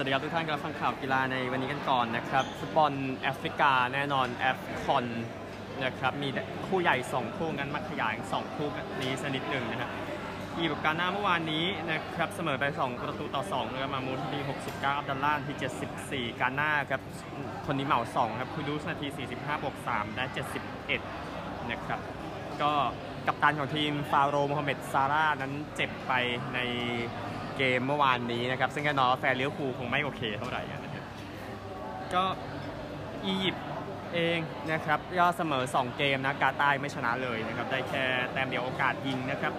วัสดีครับทุกท่านกำลังฟังข่าวกีฬาในวันนี้กันก่อนนะครับฟุตบอลแอฟริกาแน่นอนแอฟคอนนะครับมีคู่ใหญ่ 2 คู่งั้นมาขยาย2คู่นี้สนิดหนึ่งนะฮะอียิปต์กาหน้าเมื่อวานนี้นะครับเสมอไป 2 ประตูต่อ2นะครับมามูที69 อับดัลล่าที74 กาหน้าครับคนนี้เหมา2ครับคูดูสนาที 45บวก3ได้71 นะครับก็กัปตันของทีมฟาโรโมฮัมเหม็ดซาร่านั้นเจ็บไปใน เกมเมื่อวานนี้นะครับ ซึ่งแน่นอนว่าแฟนลิเวอร์พูลคงไม่โอเคเท่าไหร่นะครับก็อียิปต์เองนะครับย่อเสมอ 2 เกมนะกาตาร์ไม่ชนะเลยนะครับ ได้แค่แต้มเดียวโอกาสยิงนะครับ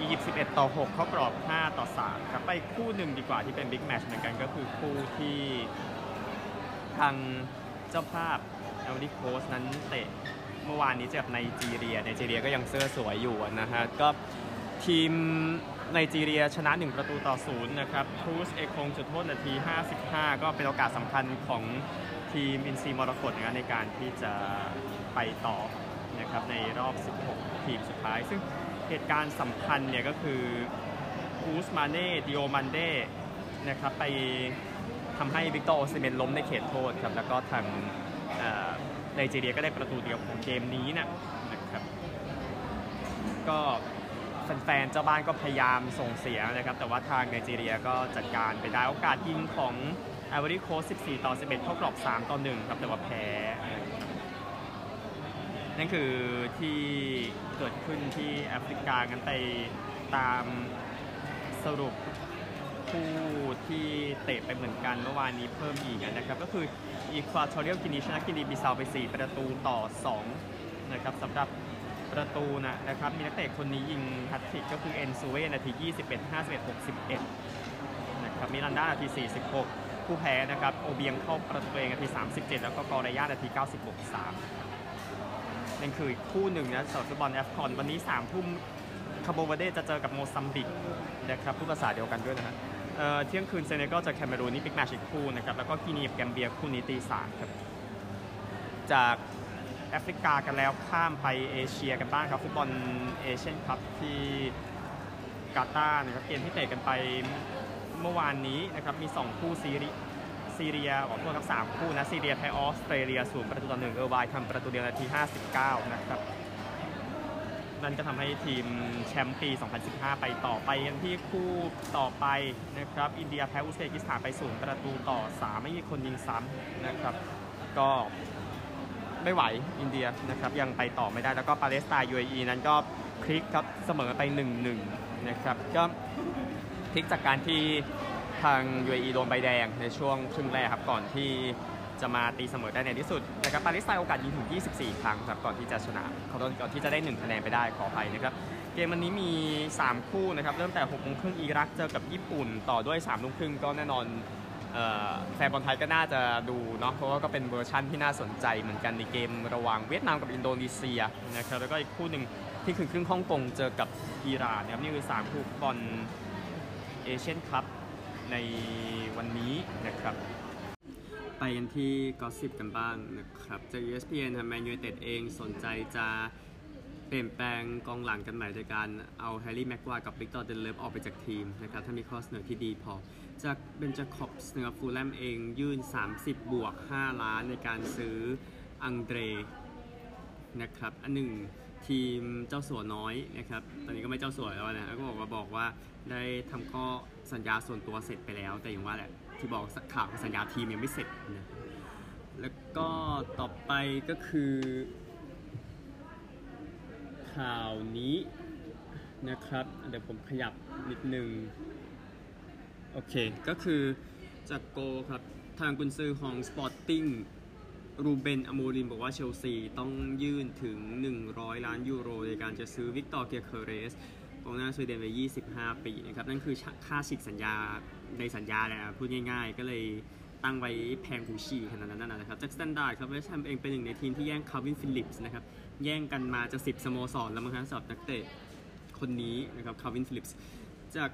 อียิปต์11 ต่อ 6 เข้ากรอบ 5 ต่อ 3 ครับ ไปคู่หนึ่งดีกว่าที่เป็นบิ๊กแมตช์เหมือนกันก็คือคู่ที่ทางเจ้าภาพไอวอรี่โคสต์นั้นเตะเมื่อวานนี้เจอกับไนจีเรียไนจีเรียก็ยังเสื้อสวยอยู่นะฮะ ก็ทีม ไนจีเรียชนะ 1 ประตูต่อศูนย์นะครับทรูสต์เอคองจุดโทษนาที 55 ก็เป็นโอกาสสำคัญของทีมอินทรีมรกตนะในการที่จะไปต่อนะครับในรอบ 16 ทีมสุดท้าย ซึ่งเหตุการณ์สำคัญเนี่ยก็คือคูสมาเน่ดิโอมันเดนะครับไปทำให้วิกตอร์โอซิเมนล้มในเขตโทษครับ แล้วก็ทางไนจีเรียก็ได้ประตูเดียวของเกมนี้นะนะครับก็ แฟนๆ เจ้าบ้านก็พยายามส่งเสียนะครับ แต่ว่าทางไนจีเรียก็จัดการไปได้โอกาสยิงของไอวอรี่โคส14 ต่อ 11 เข้ากรอบ 3 ต่อ 1 ครับ แต่ว่าแพ้ นั่นคือที่เกิดขึ้นที่แอฟริกากันไปตามสรุปคู่ที่เตะไปเหมือนกันเมื่อวานนี้เพิ่มอีกนะครับ ก็คืออีควาทอเรียลกินีชนะกินีบิซาวไป 4 ประตูต่อ 2 นะครับสำหรับ ประตูนะนะครับมีนักเตะคนนี้ยิงแฮตทริกก็คือเอ็นซูเอนาที 21 51 61 นะครับมิรันดานาที 46 ผู้แพ้นะครับโอเบียงเข้าประตูเองนาที 37 แล้วก็กอรายานาที90บวก3นั่นคืออีกคู่หนึ่งนะสำหรับฟุตบอลแอฟคอนวันนี้ 3 ทุ่มคาโบเวร์เดจะเจอกับโมซัมบิกนะครับพูดภาษาเดียวกันด้วยนะฮะเออเที่ยงคืนเซเนกัลเจอแคเมอรูนนี่บิ๊กแมตช์อีกคู่นะครับแล้วก็กินีกับแกมเบียคู่นี้ตีสามครับจาก แอฟริกากันแล้วข้ามไปเอเชียกันบ้างครับ ฟุตบอลเอเชียนคัพที่กาตาร์นะครับเกมที่เตะกันไปเมื่อวานนี้นะครับมี 2 คู่ซีรีซีเรียขอโทษครับสามคู่นะซีเรียแพ้ออสเตรเลียศูนย์ประตูต่อหนึ่งเออร์ไวน์ทำประตูเดียวนาที 59 นะครับ นั่นก็ทำให้ทีมแชมป์ปี 2015 ไปต่อไปกันที่คู่ต่อไปนะครับ อินเดียแพ้อุซเบกิสถานไปศูนย์ประตูต่อ 3 ไม่มีคนยิงซ้ำนะครับ ก็ ไม่ไหวอินเดียนะครับยังไปต่อไม่ได้แล้วก็ปาเลสไตน์ UAE นั้นก็พลิกครับเสมอไป 1-1 นะครับก็พลิกจากการที่ทาง UAE โดนใบแดงในช่วงครึ่งแรกครับก่อนที่จะมาตีเสมอได้ในที่สุดนะครับปาเลสไตน์โอกาสยิงถึง 24 ครั้งครับก่อนที่จะชนะขอโทษก่อนที่จะได้ 1 คะแนนไปได้ขออภัยนะครับเกมวันนี้มี 3 คู่นะครับเริ่มแต่6โมงครึ่งอิรักเจอกับญี่ปุ่น ต่อด้วย3ทุ่มครึ่งก็แน่นอน แฟนบอลไทยก็น่าจะดูเนาะเพราะว่าก็เป็นเวอร์ชั่นที่น่าสนใจเหมือนกันในเกมระหว่างเวียดนามกับอินโดนีเซียนะครับแล้วก็อีกคู่หนึ่งที่เที่ยงคืนครึ่งฮ่องกงเจอกับอิหร่านนะครับนี่คือ3คู่บอลเอเชียนคัพในวันนี้นะครับไปกันที่ gossip กันบ้างนะครับจาก ESPN ทางแมนยูเต็ดเองสนใจจะเปลี่ยนแปลงกองหลังกันใหม่โดยการเอาแฮร์รี่แม็กไกวร์กับวิกตอร์ลินเดอเลิฟออกไปจากทีมนะครับถ้ามีข้อเสนอที่ดีพอ จากเบนจาคอบส์นะครับฟูลแลมเองยื่น 30 บวก 5 ล้านในการซื้ออังเดรนะครับอันหนึ่งทีมเจ้าสัวน้อยนะครับ ตอนนี้ก็ไม่เจ้าสัวแล้วนะก็บอกว่าบอกว่าได้ทำข้อสัญญาส่วนตัวเสร็จไปแล้ว แต่อย่างว่าแหละที่บอกข่าวสัญญาทีมยังไม่เสร็จนะแล้วก็ต่อไปก็คือ ข่าวนี้นะครับ เดี๋ยวผมขยับนิดนึง โอเค ก็คือจากโกครับ ทางกุนซือของ Sporting รูเบนอโมริมบอกว่าเชลซีต้องยื่นถึง 100 ล้านยูโร ในการจะซื้อวิกตอร์เกียเคเรสกองหน้าสวีเดนวัย25 ปีนะครับ นั่นคือค่าฉีกสัญญาในสัญญาแหละพูดง่ายๆ ก็เลยตั้งไว้แพงหูฉี่ขนาดนั้นนะครับจากสแตนดาร์ดครับเวสต์แฮมเองเป็นหนึ่งในทีมที่แย่งคัลวินฟิลลิปส์นะครับแย่งกันมาจะ 10 สโมสรแล้วมั้งครับสำหรับนักเตะคนนี้นะครับคัลวินฟิลลิปส์จาก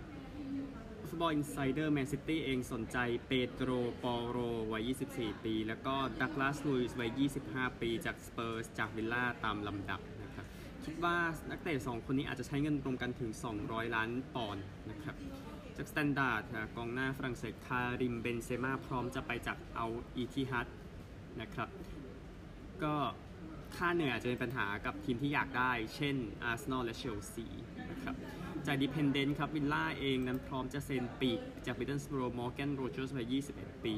ฟุตบอลอินไซเดอร์แมนซิตี้เองสนใจเปโดรปอร์โรวัย 24 ปี แล้วก็ดักลาสลุยส์วัย 25 ปีจากสเปอร์สจากวิลล่าตามลำดับนะครับคิดว่านักเตะ 2 คนนี้อาจจะใช้เงินรวมกันถึง 200 ล้านปอนด์นะครับจากสแตนดาร์ดกองหน้าฝรั่งเศสคาริมเบนเซม่าพร้อมจะไปจากอัลอิตติฮัดนะครับก็ค่าเหนื่อยอาจจะเป็นปัญหากับทีมที่อยากได้ เช่นอาร์เซนอลและเชลซีนะครับ จากดิอินดิเพนเดนต์ครับวิลล่าเองนั้นพร้อมจะเซ็นปีกจากมิดเดิลสโบรห์มอร์แกนโรเจอร์สวัย21 ปี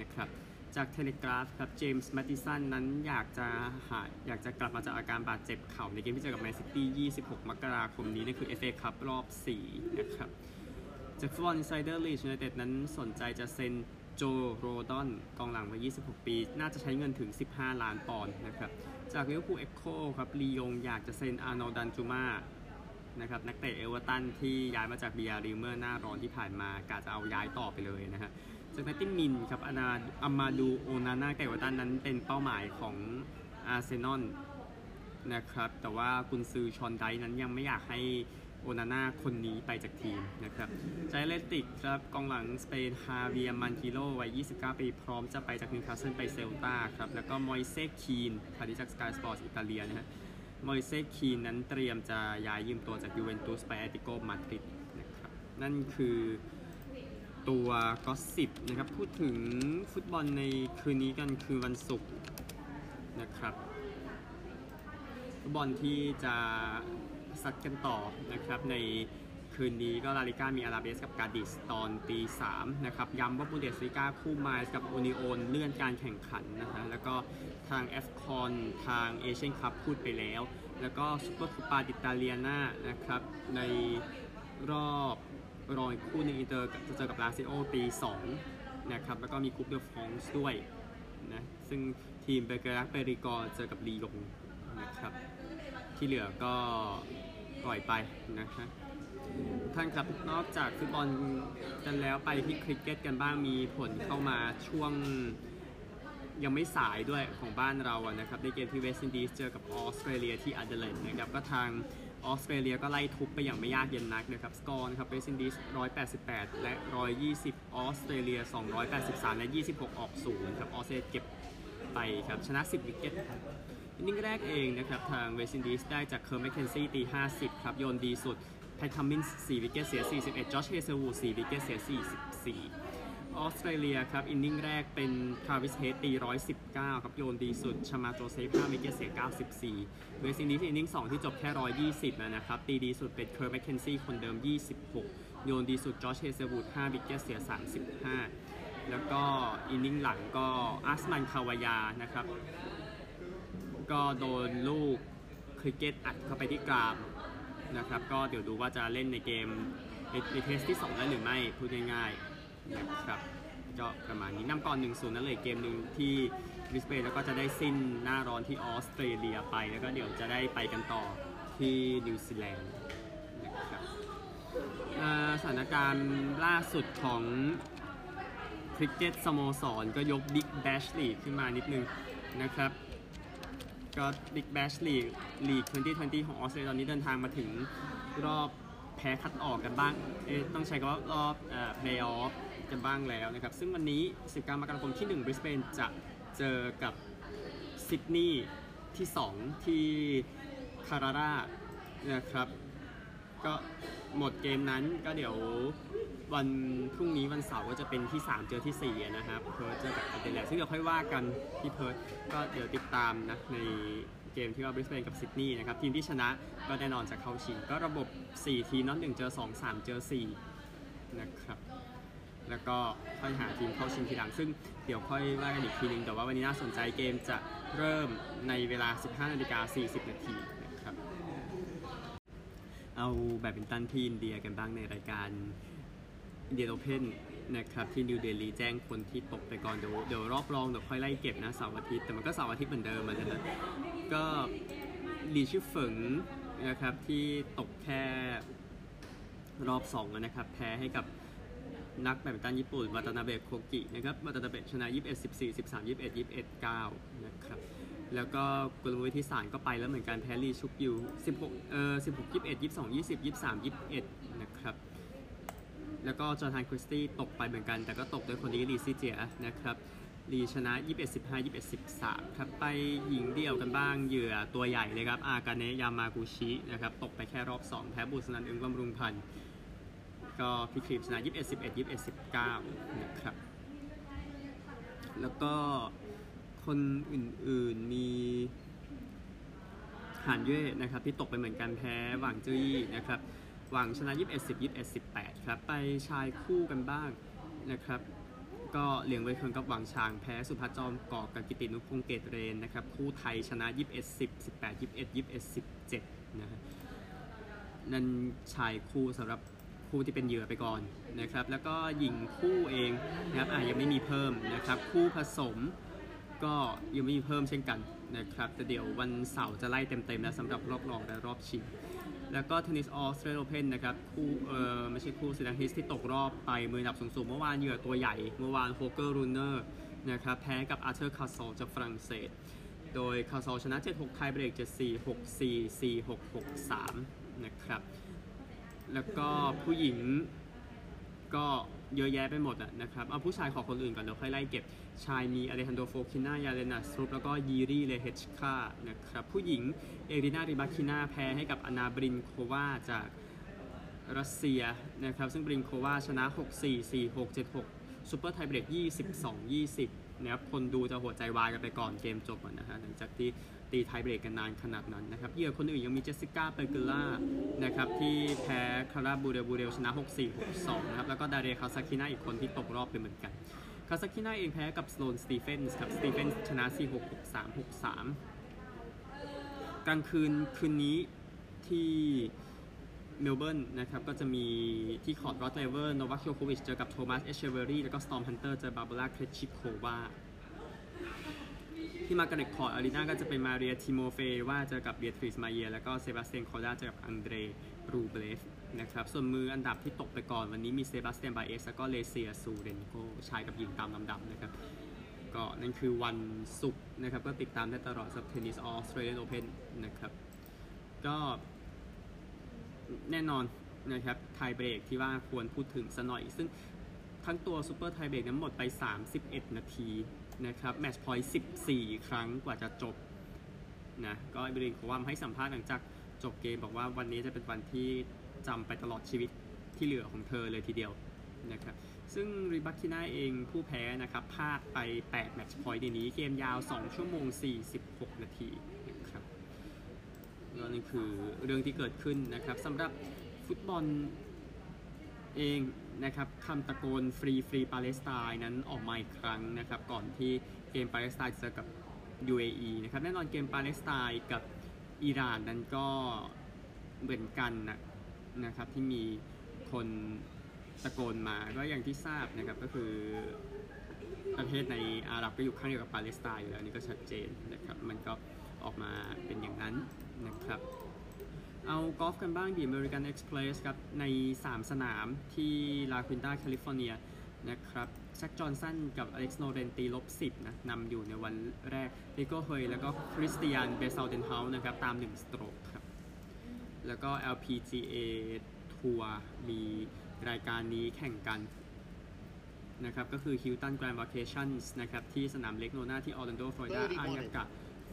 นะครับจากเทเลกราฟครับเจมส์แมดดิสันนั้นอยากจะหาอยากจะกลับมาจากอาการบาดเจ็บเข่าในเกมที่เจอกับแมนซิตี้26 มกราคมนี้นั่นคือ FA คัพรอบ 4 นะครับจากฟุตบอลอินไซเดอร์ลีดส์ยูไนเต็ดนั้นสนใจจะเซ็นโจโรดอนกองหลังวัย26 ปี น่าจะใช้เงินถึง 15 ล้านปอนด์นะครับ จากลิเวอร์พูลเอ็กโคครับลียงอยากจะเซ็นอาร์โนดันจูมา นะครับนักเตะเอเวอร์ตันที่ย้ายมาจากเบียรีเมื่อหน้าร้อนที่ผ่านมากาจะเอาย้ายต่อไปเลยนะฮะจากแมตติมินครับอานาอามาดูโอนาน่าเตะเอเวอร์ตันนั้นเป็นเป้าหมายของอาร์เซนอลนะครับแต่ว่ากุนซือชอนไดนั้นยังไม่อยากให้โอนาน่าคนนี้ไปจากทีมนะครับใจเลติกครับกองหลังสเปนฮาเวียมันกิโลวัย 29 ปี พร้อมจะไปจากนิวคาสเซิลไปเซลตาครับแล้วก็มอยเซคีนคาดิจากสกายสปอร์ตอิตาเลียนะฮะ มอยเซคีนนั้นเตรียมจะย้ายยืมตัวจากยูเวนตุสไปแอติโกมาดริดนะครับนั่นคือตัว gossip นะครับ พูดถึงฟุตบอลในคืนนี้กันคือวันศุกร์นะครับ ฟุตบอลที่จะซัดกันต่อนะครับใน คืนนี้ก็ลาลิก้ามีอลาเบสกับกาดิสตอนตีสามนะครับย้ำว่าบุนเดสลิก้าคู่ไมนซ์กับอูนิโอนเลื่อนการแข่งขันนะฮะแล้วก็ทาง AFCON ทาง Asian Cup พูดไปแล้ว แล้วก็ Supercoppa Italiana นะครับในรอบรองคู่หนึ่งอินเตอร์จะเจอกับลาซิโอตีสองนะครับแล้วก็มี Coupe de France ด้วยนะซึ่งทีม Bergerac Périgord เจอกับลียงนะครับที่เหลือก็ปล่อยไปนะครับ ท่านครับนอกจากฟุตบอลกันแล้วไปที่คริกเก็ตกันบ้างมีผลเข้ามาช่วงยังไม่สายด้วยของบ้านเราอะนะครับในเกมที่เวสต์อินดีสเจอกับออสเตรเลียที่อเดเลดนะครับก็ทางออสเตรเลียก็ไล่ทุบไปอย่างไม่ยากเย็นนักนะครับสกอร์นะครับเวสต์อินดีส188 และ 120 ออสเตรเลีย 283 และ 26 ออกศูนย์ครับออสเตรเลียเก็บไปครับชนะ 10 wicket inning แรกเองนะครับทางเวสต์อินดีสได้จากเคอร์แมคเคนซี่ตี 50 ครับโยนดีสุด แพทคัมมินส์4 wicket เสีย 41จอชเฮเซิลวูด4 wicket เสีย 44 ออสเตรเลียครับ inning แรกเป็นทราวิสเฮดตี 119 ครับ โยนดีสุด ชามาร์โจเซฟ5 wicket เสีย 94 เวสต์อินดีส inning 2 ที่จบแค่ 120 แล้วนะครับ ตีดีสุดเป็นเคอร์แมคเคนซี่คนเดิม 26 โยนดีสุดจอชเฮเซิลวูด5 wicket เสีย 35 แล้วก็ inning หลังก็อุสมานคาวาจานะครับก็โดนลูกคริกเก็ตอัดเข้าไปที่กราม นะครับก็เดี๋ยวดูว่าจะเล่นในเกมใน Test ที่ 2 ได้หรือไม่พูดง่ายๆนะครับก็ประมาณนี้นำก่อน1 0นั่นเลยเกมหนึ่งที่บริสเบนแล้วก็จะได้สิ้นหน้าร้อนที่ออสเตรเลียไป แล้วก็เดี๋ยวจะได้ไปกันต่อที่นิวซีแลนด์นะครับสถานการณ์ล่าสุดของคริกเก็ตสโมสรก็ยก Big Bash League ขึ้นมานิดนึงนะครับ ก็ Big Bash League League 2020 ของออสเตรเลียตอนนี้เดินทางมาถึงรอบแพ้คัดออกกันบ้าง ต้องใช้คำว่ารอบเอ่อ Playoff กันบ้างแล้วนะครับ ซึ่งวันนี้ 19 มกราคมที่1 Brisbane จะเจอกับซิดนีย์ที่ 2 ที่คาราร่านะครับ ก็หมดเกมนั้นก็เดี๋ยว วันพรุ่งนี้วันเสาร์ก็จะเป็นที่ 3 เจอที่ 4 นะครับเพิร์ทเจอกับอเดเลดซึ่งเดี๋ยวค่อยว่ากันที่เพิร์ทก็เดี๋ยวติดตามนะในเกมที่ว่าบริสเบนกับซิดนีย์นะครับทีมที่ชนะก็แน่นอนจะเข้าชิง ก็ระบบ 4 ทีมน็อก 1เจอ 2 3 เจอ 4 นะครับ แล้วก็ค่อยหาทีมเข้าชิงทีหลัง ซึ่งเดี๋ยวค่อยว่ากันอีกทีนึงแต่ว่าวันนี้น่าสนใจเกมจะเริ่มในเวลา 15นาฬิกา40นาทีนะครับเอาแบดมินตันที่อินเดียกันบ้างในรายการ อินเดีย Openนะครับที่นิวเดลีแจ้งคนที่ตกไปก่อนเดี๋ยวเดี๋ยวรอบรองเดี๋ยวค่อยไล่เก็บนะเสาร์อาทิตย์แต่มันก็เสาร์อาทิตย์เหมือนเดิมอะนะฮะก็หลี่ซื่อเฟิงนะครับที่ตกแค่รอบ2นะครับแพ้ให้กับนักแบดมินตันญี่ปุ่นวาตานาเบะโคกินะครับวาตานาเบะชนะ 21 14 13 21 21 9นะครับแล้วก็กุลวุฒิวิทิตศานต์ก็ไปแล้วเหมือนกันแพ้ลีชึคยิ่ว16เอ่อ16 21 22 20 23 21นะครับ แล้วก็จอร์แดนคริสตี้ตกไปเหมือนกัน แต่ก็ตกโดยคนนี้ลีซิเจียนะครับลีชนะ 21 15 21 13 ครับ ไปหญิงเดี่ยวกันบ้าง เหยื่อตัวใหญ่เลยครับ อากาเนะยามากุชิ นะครับ ตกไปแค่รอบ 2 แพ้บุษนันอึ้งบำรุงพันธ์ก็พี่ครีมชนะ 21 11 21 19 นะครับ แล้วก็คนอื่นๆมีหานเย่นะครับ ที่ตกไปเหมือนกันแพ้หวังจุ้ยนะครับ หวังชนะ 21 10 21 18 ครับไปชายคู่กันบ้างนะครับ ก็เหลียงเวทเคิงกับหวังชางแพ้สุภัจอมกอกกับกิตินุพงเกตเรนนะครับคู่ไทยชนะ 21 10 18 21 21 17นะฮะนั่นชายคู่สำหรับคู่ที่เป็นเหยื่อไปก่อนนะครับ แล้วก็หญิงคู่เองนะครับอะยังไม่มีเพิ่มนะครับ คู่ผสมก็ยังไม่มีเพิ่มเช่นกันนะครับแต่เดี๋ยววันเสาร์จะไล่เต็มๆแล้วสำหรับรอบรองและรอบชิง แล้วก็เทนนิสออสเตรเลีย Open นะครับคู่เออไม่ใช่คู่ seeding ฮะที่ตกรอบไปมืออันดับสูงๆเมื่อวานเหยื่อตัวใหญ่ เมื่อวานโฮลเกอร์รูเนอนะครับแพ้กับอาร์เธอร์กาโซซ์จากฝรั่งเศส โดยกาโซซ์ชนะ 7-6ไทยเบรก 7-4 6-4 4-6 6-3 นะครับ แล้วก็ผู้หญิงก็ เยอะแยะไปหมดอะนะครับ เอาผู้ชายขอคนอื่นก่อนเดี๋ยวค่อยไล่เก็บ ชายมีอเลฮันโดโฟคิน่ายาเลนาสรุปแล้วก็ยีรีเลเฮชคานะครับ ผู้หญิงเอรินาริบาคิน่าแพ้ให้กับอนาบรินโควาจากรัสเซียนะครับ ซึ่งบรินโควาชนะ 6-4 4-6 7-6ซูเปอร์ไทเบรก22-20นะครับคนดูจะหัวใจวายกันไปก่อนเกมจบอะนะฮะหลังจากที่ ตีไทยเบรกกันนานขนาดนั้นนะครับเหยื่อคนอื่นยังมีเจสสิก้าเปอร์เกล่านะครับที่แพ้คลาราบูเรลบูเรลชนะ 6-4 6-2นะครับแล้วก็ดาเรียคาซาคิน่าอีกคนที่ตกรอบไปเหมือนกันคาซาคิน่าเองแพ้กับสโลนสตีเฟนส์ครับสตีเฟนส์ชนะ 4 6 6 3 6 3 กลางคืนคืนนี้ที่เมลเบิร์นนะครับก็จะมีที่คอดเลเวอร์โนวัคโยโควิชเจอกับโทมัสเอเชเวร์รีแล้วก็สตอมฮันเตอร์เจอบาร์บาร่าเครชิโควา ที่ Margaret Court Arena ก็จะเป็นมาเรียทิโมเฟว่าเจอกับเบียทริซมาเยียแล้วก็เซบาสเตียนคอร์ดาเจอกับอังเดรรูเบลฟนะครับ ส่วนมืออันดับที่ตกไปก่อนวันนี้มีเซบาสเตียนบาเอสแล้วก็เลเซียซูเรนโกชายกับหญิงตามลำดับนะครับ ก็นั่นคือวันศุกร์นะครับ ก็ติดตามได้ตลอดสำหรับเทนนิส Australian Open นะครับ ก็แน่นอนนะครับไทยเบรกที่ว่าควรพูดถึงสักหน่อย ซึ่งทั้งตัว super tie-break นั้นหมดไป 31 นาที นะครับ match point 14 ครั้งกว่าจะจบนะก็ไอ้บลินโควาให้สัมภาษณ์หลังจากจบเกมบอกว่าวันนี้จะเป็นวันที่จำไปตลอดชีวิตที่เหลือของเธอเลยทีเดียวนะครับซึ่งริบัคคิน่าเองผู้แพ้นะครับพลาดไป 8 match point ในนี้เกมยาว 2 ชั่วโมง 46 นาทีนะครับนี่คือเรื่องที่เกิดขึ้นนะครับสำหรับฟุตบอล เองนะครับคำตะโกน Free, free Palestine นั้นออกมาอีกครั้งนะครับก่อนที่เกมปาเลสไตน์จะกับ UAE นะครับแน่นอนเกมปาเลสไตน์กับอิหร่านนั้นก็เหมือนกันนะนะครับที่มีคนตะโกนมาก็อย่างที่ทราบนะครับก็คือประเทศในอาหรับก็อยู่ข้างเดียวกับปาเลสไตน์อยู่แล้วนี่ก็ชัดเจนนะครับมันก็ออกมาเป็นอย่างนั้นนะครับ เอากอล์ฟกันบ้างดี American Express ครับ ใน 3 สนามที่ลาควินตาแคลิฟอร์เนียนะครับแซคจอห์นสันกับอเล็กซ์โนเรนตีลบ 10 นะนำอยู่ในวันแรกริโก้เฮยแล้วก็คริสเตียนเบซาเดนเฮาส์นะครับ ตาม 1 stroke ครับ แล้วก็ LPGA ทัวร์มีรายการนี้แข่งกันนะครับ ก็คือ Hilton Grand Vacations นะครับ ที่สนามเลคโนนาที่ออร์แลนโดฟลอริดาอายากะ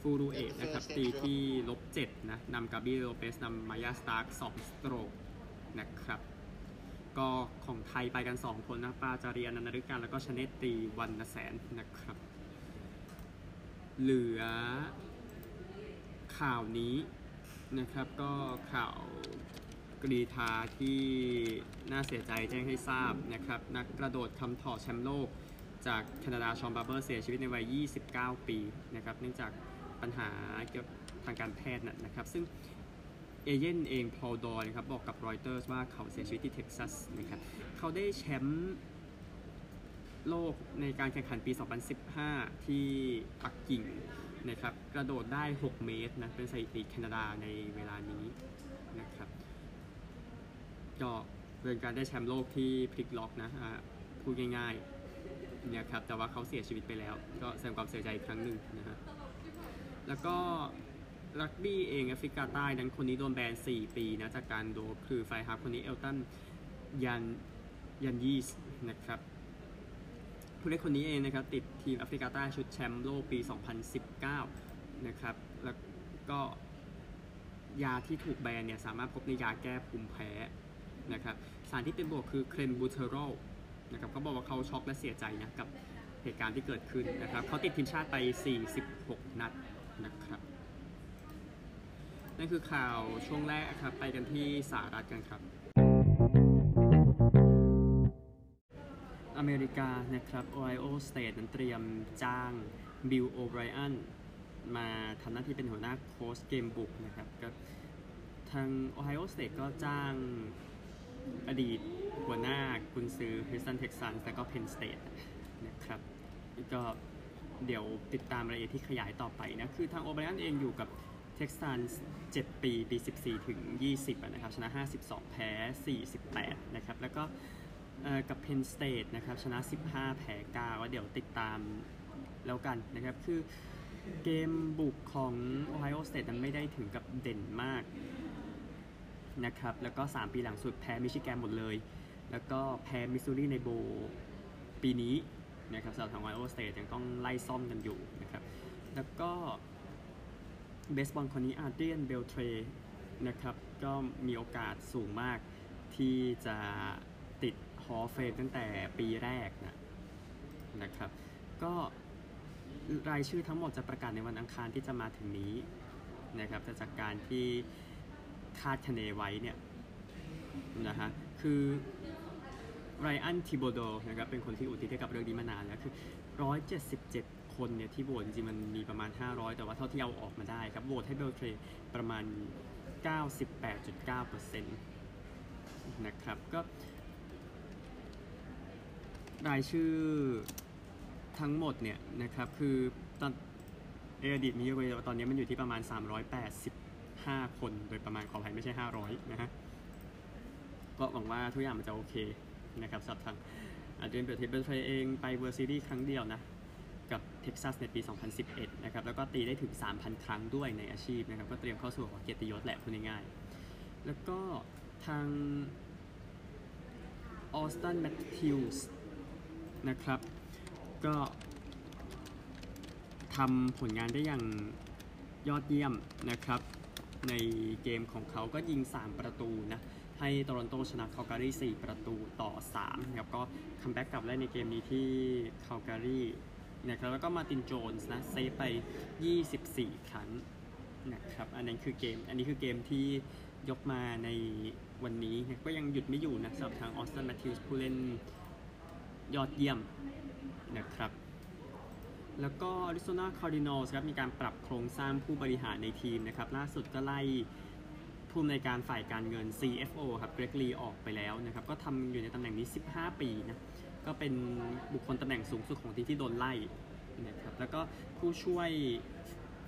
ฟูรูเอทนะครับตีที่ลบเจ็ดนะนำกาบิโลเปสนำมายาสตาร์กสอง stroke นะครับก็ของไทยไปกัน 2 คนนะปาจรีย์อนันต์นฤการแล้วก็ชเนตตีวรรณแสนนะครับ เหลือข่าวนี้นะครับก็ข่าวกรีธาที่น่าเสียใจแจ้งให้ทราบนะครับ นักกระโดดค้ำถ่อแชมป์โลก จากแคนาดาชอนบาร์เบอร์เสียชีวิตในวัย 29 ปีนะครับ เนื่องจาก ปัญหาเกี่ยวกับทางการแพทย์นะนะครับ ซึ่งเอเยนต์เองพอลดอยครับบอกกับรอยเตอร์สว่าเขาเสียชีวิตที่เท็กซัสนะครับเขาได้แชมป์โลกในการแข่งขันปี 2015 ที่ปักกิ่งนะครับกระโดดได้ 6 เมตรนะเป็นสถิติแคนาดาในเวลานี้นะครับก็เป็นการได้แชมป์โลกที่พลิกล็อกนะอ่าพูดง่ายๆเนี่ยครับแต่ว่าเขาเสียชีวิตไปแล้ว ก็แสดงความเสียใจอีกครั้งหนึ่งนะฮะ แล้วก็รักบี้เองแอฟริกาใต้นั้นคนนี้โดนแบน 4 ปีนะจากการโดคือไฟฮับคนนี้เอลตันยันยันยีสนะครับผู้เล่นคนนี้เองนะครับติดทีมแอฟริกาใต้ชุดแชมป์โลกปี 2019 นะครับ แล้วก็ยาที่ถูกแบนเนี่ยสามารถพบในยาแก้ภูมิแพ้นะครับสารที่เป็นบวกคือเคลนบูเทอรอลนะครับเขาบอกว่าเขาช็อกและเสียใจนะกับเหตุการณ์ที่เกิดขึ้นนะครับเขาติดทีมชาติไป 46 นัด นะครับนั่นคือข่าวช่วงแรกครับ ไปกันที่สหรัฐกันครับ อเมริกานะครับ Ohio State นั้นเตรียมจ้างบิลโอไบรอันมาทำหน้าที่เป็นหัวหน้าโค้ชเกมบุกนะครับก็ทาง Ohio State ก็จ้างอดีตหัวหน้ากุนซือ Houston Texans แล้วก็ Penn State นะครับก็ เดี๋ยวติดตามรายละเอียดที่ขยายต่อไปนะ คือทางโอไบรอันเองอยู่กับ Texans 7ปี ปี 14 ถึง 20นะครับ ชนะ 52 แพ้ 48 นะครับ แล้วก็กับ Penn State นะครับ ชนะ 15 แพ้9ว่าเดี๋ยวติดตามแล้วกันนะครับ คือเกมบุกของ Ohio State นั้นไม่ได้ถึงกับเด่นมากนะครับ แล้วก็ 3 ปีหลังสุดแพ้มิชิแกนหมดเลย แล้วก็แพ้มิสซูรีในโบปีนี้ นะครับสำหรับทาง Ohio State ยังต้องไล่ซ่อมกันอยู่นะครับ แล้วก็เบสบอลคนนี้อาร์เดียนเบลเทรนะครับ ก็มีโอกาสสูงมากที่จะติดฮอลเฟมตั้งแต่ปีแรกนะนะครับ ก็รายชื่อทั้งหมดจะประกาศในวันอังคารที่จะมาถึงนี้นะครับแต่จากการที่คาดคะเนไว้เนี่ยนะฮะคือ ไรอันทิโบโดนะครับเป็นคนที่อุทิศให้กับเรื่องนี้มานานแล้วคือ 177 คนเนี่ยที่โหวตจริงๆมันมีประมาณ 500 แต่ว่าเท่าที่เอาออกมาได้ครับโหวตให้เบลเทรประมาณ 98.9%นะครับก็รายชื่อทั้งหมดเนี่ยนะครับคือตอนเออดีตมีเยอะกว่านี้แต่ว่าตอนนี้มันอยู่ที่ประมาณ 385 คน โดยประมาณขออภัยไม่ใช่ 500 นะฮะ ก็หวังว่าทุกอย่างมันจะโอเค นะครับสำหรับทางอาเดรียนเบลเทเบลเทรเองไป World Series ครั้งเดียวนะ กับเท็กซัสในปี 2011 นะครับ แล้วก็ตีได้ถึง 3,000 ครั้งด้วยในอาชีพนะครับ ก็เตรียมเข้าสู่เกียรติยศแหละพูดง่ายๆ แล้วก็ทางออสตันแมทธิวส์นะครับ ก็ทำผลงานได้อย่างยอดเยี่ยมนะครับ ในเกมของเขาก็ยิง 3 ประตูนะ ให้โตรอนโตชนะคาลการี4ประตูต่อ3นะครับก็ comeback กลับได้ในเกมนี้ที่คาลการีนะครับแล้วก็มาตินโจนส์นะเซฟไป 24 ครั้งนะครับอันนั้นคือเกม อันนี้คือเกมที่ยกมาในวันนี้นะก็ยังหยุดไม่อยู่นะสำหรับทางออสตันแมทธิวส์ผู้เล่นยอดเยี่ยมนะครับแล้วก็ Arizona Cardinals ครับมีการปรับโครงสร้างผู้บริหารในทีมนะครับล่าสุดก็ไล่ ผู้อำนวยการฝ่ายการเงิน CFO ครับเกรกลีออกไปแล้วนะครับก็ทำอยู่ในตำแหน่งนี้ 15 ปีนะก็เป็นบุคคลตำแหน่งสูงสุดของทีมที่โดนไล่นะครับแล้วก็ผู้ช่วย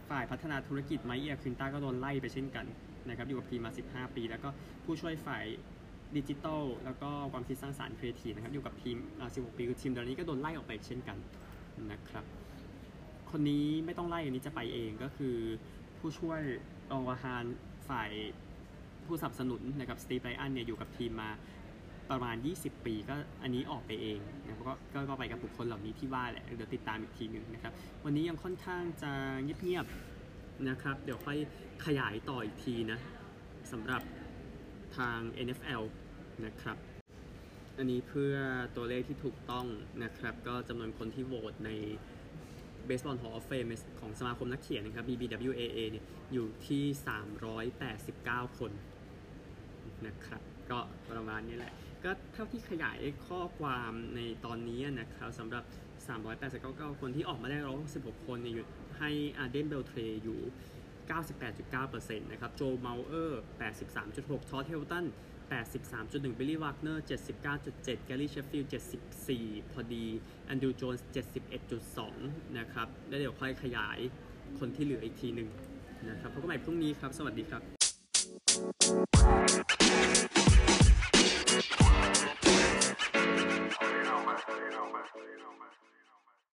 ฝ่ายพัฒนาธุรกิจไมเอียคินต้าก็โดนไล่ไปเช่นกันนะครับอยู่กับทีมมา 15 ปี แล้วก็ผู้ช่วยฝ่ายดิจิทัลแล้วก็ความคิดสร้างสรรค์ครีเอทีฟนะครับอยู่กับทีม16 ปีคือทีมเดียวนี้ก็โดนไล่ออกไปเช่นกันนะครับคนนี้ไม่ต้องไล่อันนี้จะไปเองก็คือผู้ช่วยรองประธานฝ่าย ผู้สนับสนุนนะครับสตีฟไรอันเนี่ยอยู่กับทีมมาประมาณ 20 ปีก็อันนี้ออกไปเองนะครับก็ก็ก็ไปกับบุคคลเหล่านี้ที่ว่าแหละเดี๋ยวติดตามอีกทีหนึ่งนะครับ วันนี้ยังค่อนข้างจะเงียบๆนะครับ เดี๋ยวค่อยขยายต่ออีกทีนะสำหรับทาง NFL นะครับ อันนี้เพื่อตัวเลขที่ถูกต้องนะครับ ก็จำนวนคนที่โหวตใน Baseball Hall of Fame ของสมาคมนักเขียนนะครับ BBWAA เนี่ยอยู่ที่ 389 คน นะครับก็ประมาณนี้แหละ ก็เท่าที่ขยายข้อความในตอนนี้นะครับสำหรับ 389 คนที่ออกมาได้ 116 คนเนี่ยอยู่ให้อาเดนเบลเทรอยู่ 98.9%นะครับโจเมาเออร์ 83.6 ทอดเฮลตัน 83.1 บิลลี่วากเนอร์ 79.7 แกรี่เชฟฟิลด์74 พอดีแอนดูโจนส์ 71.2 นะครับ แล้วเดี๋ยวค่อยขยายคนที่เหลืออีกทีหนึ่งนะครับพบกันใหม่พรุ่งนี้ครับ สวัสดีครับ